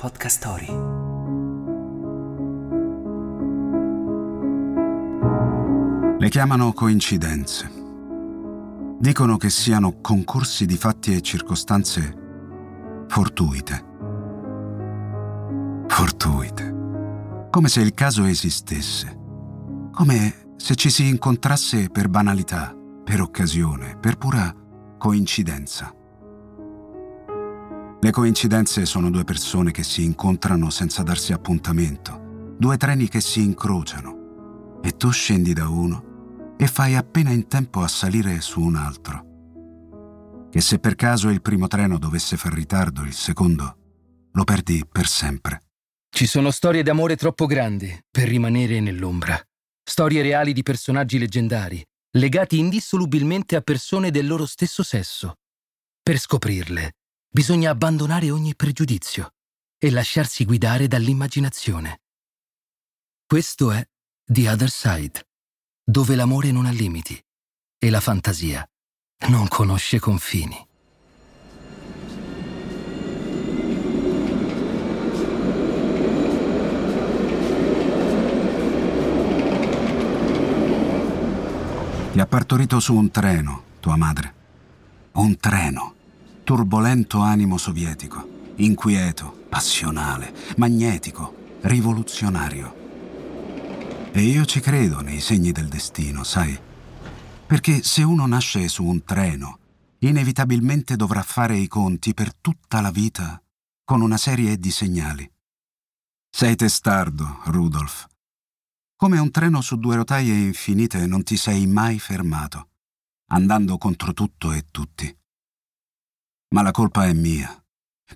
Podcast Story. Le chiamano coincidenze. Dicono che siano concorsi di fatti e circostanze fortuite. Fortuite. Come se il caso esistesse. Come se ci si incontrasse per banalità, per occasione, per pura coincidenza. Le coincidenze sono due persone che si incontrano senza darsi appuntamento, due treni che si incrociano e tu scendi da uno e fai appena in tempo a salire su un altro. Che se per caso il primo treno dovesse far ritardo, il secondo lo perdi per sempre. Ci sono storie d'amore troppo grandi per rimanere nell'ombra. Storie reali di personaggi leggendari, legati indissolubilmente a persone del loro stesso sesso. Per scoprirle, bisogna abbandonare ogni pregiudizio e lasciarsi guidare dall'immaginazione. Questo è The Other Side, dove l'amore non ha limiti e la fantasia non conosce confini. Ti ha partorito su un treno, tua madre. Un treno turbolento animo sovietico, inquieto, passionale, magnetico, rivoluzionario. E io ci credo nei segni del destino, sai? Perché se uno nasce su un treno, inevitabilmente dovrà fare i conti per tutta la vita con una serie di segnali. Sei testardo, Rudolf. Come un treno su due rotaie infinite non ti sei mai fermato, andando contro tutto e tutti. Ma la colpa è mia,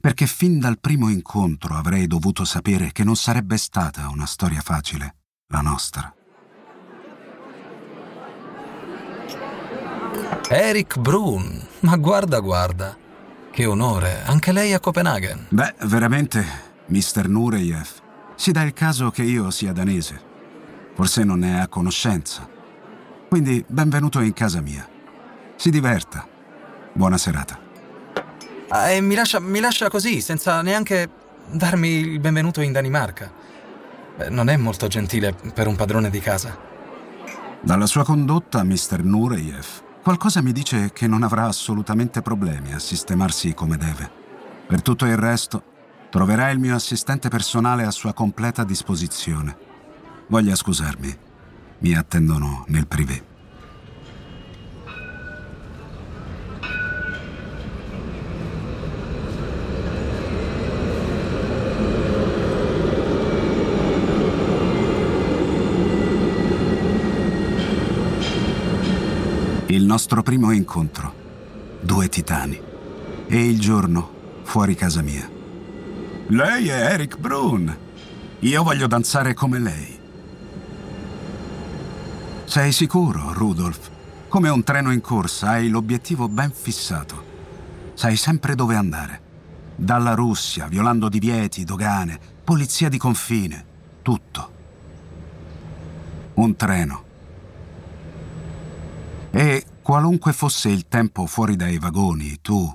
perché fin dal primo incontro avrei dovuto sapere che non sarebbe stata una storia facile, la nostra. Eric Brun, ma guarda, guarda. Che onore, anche lei a Copenaghen. Beh, veramente, Mr. Nureyev, si dà il caso che io sia danese. Forse non ne è a conoscenza. Quindi benvenuto in casa mia. Si diverta. Buona serata. Ah, e mi lascia, mi lascia così, senza neanche darmi il benvenuto in Danimarca. Beh, non è molto gentile per un padrone di casa. Dalla sua condotta, Mr. Nureyev, qualcosa mi dice che non avrà assolutamente problemi a sistemarsi come deve. Per tutto il resto, troverà il mio assistente personale a sua completa disposizione. Voglia scusarmi, mi attendono nel privé. Il nostro primo incontro. Due titani. E il giorno fuori casa mia. Lei è Eric Brun. Io voglio danzare come lei. Sei sicuro, Rudolf? Come un treno in corsa hai l'obiettivo ben fissato. Sai sempre dove andare. Dalla Russia, violando divieti, dogane, polizia di confine, tutto. Un treno e qualunque fosse il tempo fuori dai vagoni, tu,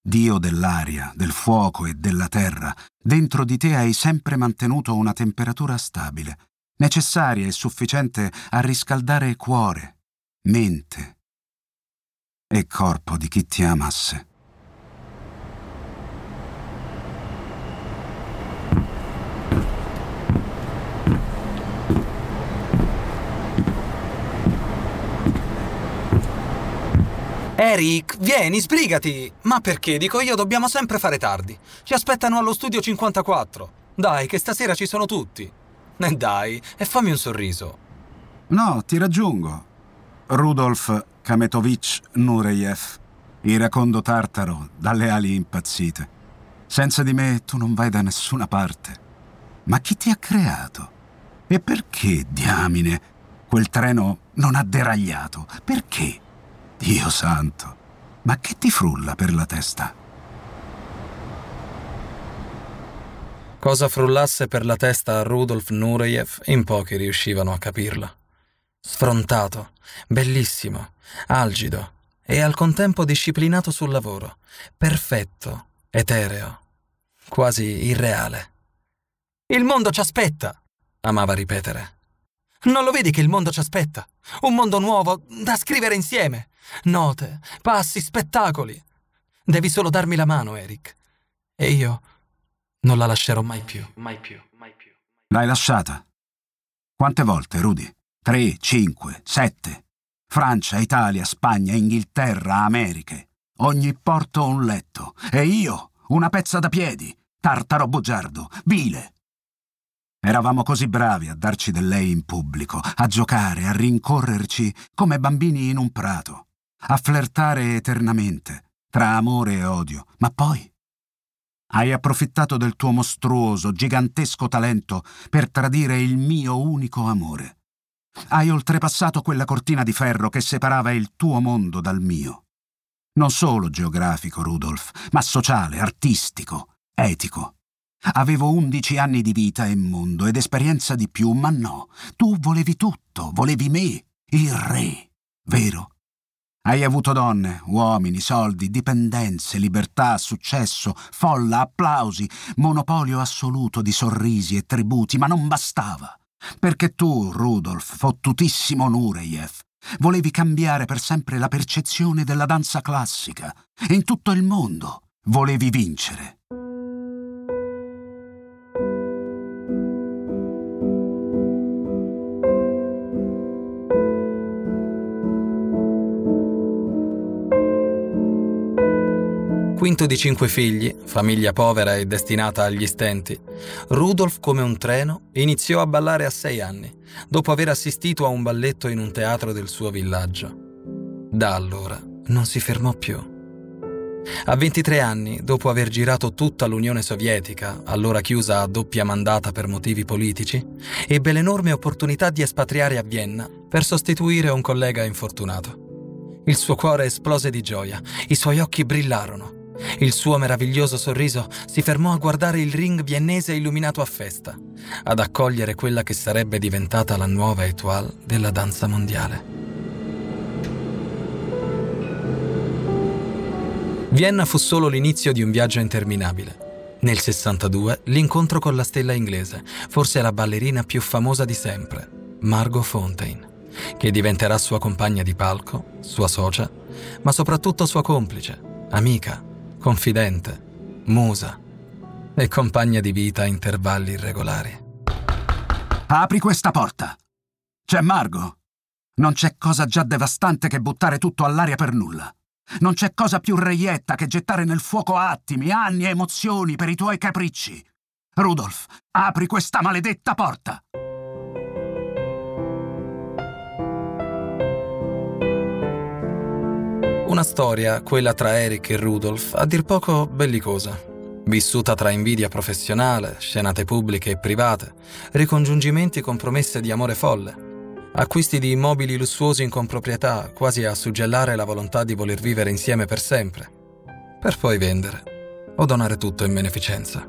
Dio dell'aria, del fuoco e della terra, dentro di te hai sempre mantenuto una temperatura stabile, necessaria e sufficiente a riscaldare cuore, mente e corpo di chi ti amasse. Eric, vieni, sbrigati! Ma perché? Dico io, dobbiamo sempre fare tardi. Ci aspettano allo studio 54. Dai, che stasera ci sono tutti. E dai, e fammi un sorriso. No, ti raggiungo. Rudolf Kametovich Nureyev, iracondo tartaro dalle ali impazzite. Senza di me tu non vai da nessuna parte. Ma chi ti ha creato? E perché, diamine, quel treno non ha deragliato? Perché? Dio santo, ma che ti frulla per la testa? Cosa frullasse per la testa a Rudolf Nureyev in pochi riuscivano a capirla. Sfrontato, bellissimo, algido e al contempo disciplinato sul lavoro, perfetto, etereo, quasi irreale. Il mondo ci aspetta, amava ripetere. Non lo vedi che il mondo ci aspetta? Un mondo nuovo da scrivere insieme. Note, passi, spettacoli. Devi solo darmi la mano, Eric. E io non la lascerò mai più, mai più, mai più. L'hai lasciata? Quante volte, Rudy? Tre, cinque, sette. Francia, Italia, Spagna, Inghilterra, Americhe. Ogni porto un letto. E io, una pezza da piedi, tartaro bugiardo, vile. Eravamo così bravi a darci del lei in pubblico, a giocare, a rincorrerci come bambini in un prato, a flirtare eternamente, tra amore e odio. Ma poi hai approfittato del tuo mostruoso, gigantesco talento per tradire il mio unico amore. Hai oltrepassato quella cortina di ferro che separava il tuo mondo dal mio. Non solo geografico, Rudolf, ma sociale, artistico, etico. Avevo undici anni di vita e mondo ed esperienza di più, ma no, tu volevi tutto, volevi me, il re, vero? Hai avuto donne, uomini, soldi, dipendenze, libertà, successo, folla, applausi, monopolio assoluto di sorrisi e tributi, ma non bastava. Perché tu, Rudolf, fottutissimo Nureyev, volevi cambiare per sempre la percezione della danza classica. In tutto il mondo volevi vincere. Quinto di cinque figli, famiglia povera e destinata agli stenti, Rudolf, come un treno, iniziò a ballare a sei anni, dopo aver assistito a un balletto in un teatro del suo villaggio. Da allora non si fermò più. A 23 anni, dopo aver girato tutta l'Unione Sovietica, allora chiusa a doppia mandata per motivi politici, ebbe l'enorme opportunità di espatriare a Vienna per sostituire un collega infortunato. Il suo cuore esplose di gioia, i suoi occhi brillarono. Il suo meraviglioso sorriso si fermò a guardare il ring viennese illuminato a festa, ad accogliere quella che sarebbe diventata la nuova étoile della danza mondiale. Vienna fu solo l'inizio di un viaggio interminabile. Nel 62 l'incontro con la stella inglese, forse la ballerina più famosa di sempre, Margot Fontaine, che diventerà sua compagna di palco, sua socia, ma soprattutto sua complice, amica confidente, musa e compagna di vita a intervalli irregolari. Apri questa porta. C'è Margo. Non c'è cosa già devastante che buttare tutto all'aria per nulla. Non c'è cosa più reietta che gettare nel fuoco attimi, anni e emozioni per i tuoi capricci. Rudolf, apri questa maledetta porta. Una storia, quella tra Eric e Rudolf, a dir poco bellicosa. Vissuta tra invidia professionale, scenate pubbliche e private, ricongiungimenti con promesse di amore folle, acquisti di immobili lussuosi in comproprietà, quasi a suggellare la volontà di voler vivere insieme per sempre, per poi vendere o donare tutto in beneficenza.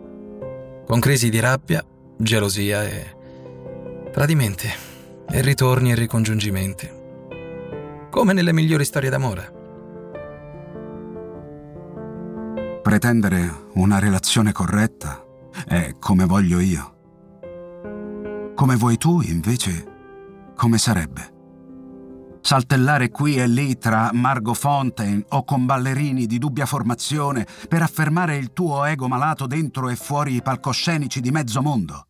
Con crisi di rabbia, gelosia e tradimenti, e ritorni e ricongiungimenti. Come nelle migliori storie d'amore. Pretendere una relazione corretta è come voglio io. Come vuoi tu, invece, come sarebbe? Saltellare qui e lì tra Margot Fontaine o con ballerini di dubbia formazione per affermare il tuo ego malato dentro e fuori i palcoscenici di mezzo mondo.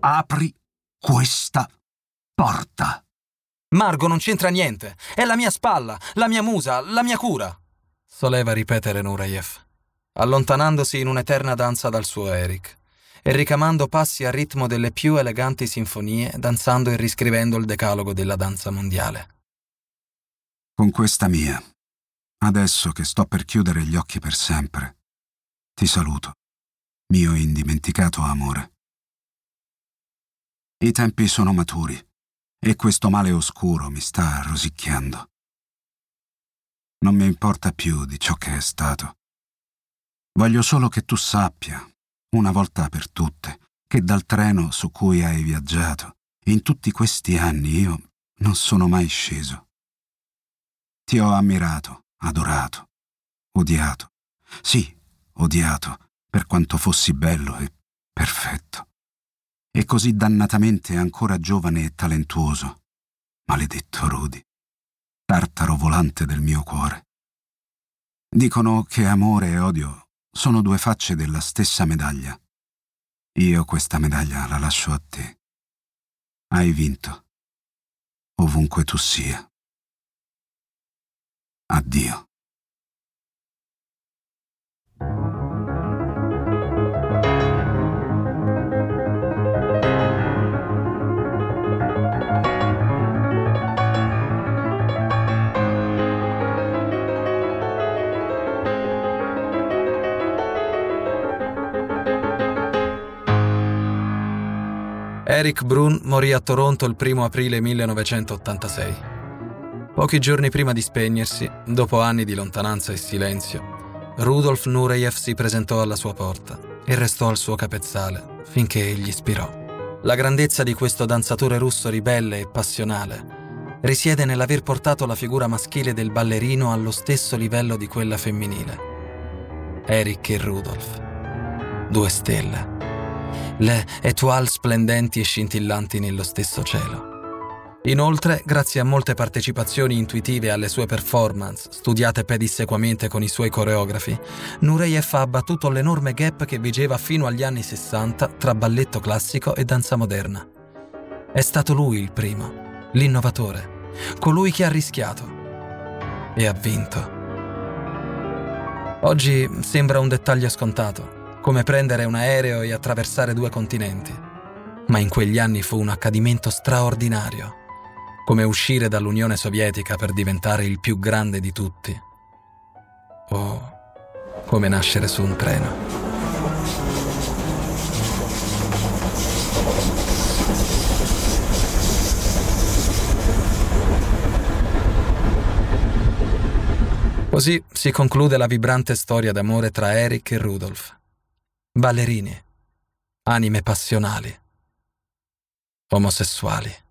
Apri questa porta. Margot non c'entra niente. È la mia spalla, la mia musa, la mia cura soleva ripetere Nureyev, allontanandosi in un'eterna danza dal suo Eric e ricamando passi a ritmo delle più eleganti sinfonie, danzando e riscrivendo il decalogo della danza mondiale. Con questa mia, adesso che sto per chiudere gli occhi per sempre, ti saluto, mio indimenticato amore. I tempi sono maturi e questo male oscuro mi sta rosicchiando. Non mi importa più di ciò che è stato. Voglio solo che tu sappia, una volta per tutte, che dal treno su cui hai viaggiato, in tutti questi anni io non sono mai sceso. Ti ho ammirato, adorato, odiato. Sì, odiato, per quanto fossi bello e perfetto, e così dannatamente ancora giovane e talentuoso. Maledetto Rudy, tartaro volante del mio cuore. Dicono che amore e odio sono due facce della stessa medaglia. Io questa medaglia la lascio a te. Hai vinto, ovunque tu sia. Addio. Eric Brun morì a Toronto il 1 aprile 1986. Pochi giorni prima di spegnersi, dopo anni di lontananza e silenzio, Rudolf Nureyev si presentò alla sua porta e restò al suo capezzale finché egli spirò. La grandezza di questo danzatore russo ribelle e passionale risiede nell'aver portato la figura maschile del ballerino allo stesso livello di quella femminile. Eric e Rudolf. Due stelle le étoile splendenti e scintillanti nello stesso cielo. Inoltre, grazie a molte partecipazioni intuitive alle sue performance, studiate pedissequamente con i suoi coreografi, Nureyev ha abbattuto l'enorme gap che vigeva fino agli anni 60 tra balletto classico e danza moderna. È stato lui il primo, l'innovatore, colui che ha rischiato e ha vinto. Oggi sembra un dettaglio scontato, come prendere un aereo e attraversare due continenti. Ma in quegli anni fu un accadimento straordinario, come uscire dall'Unione Sovietica per diventare il più grande di tutti, o come nascere su un treno. Così si conclude la vibrante storia d'amore tra Eric e Rudolf ballerini, anime passionali, omosessuali.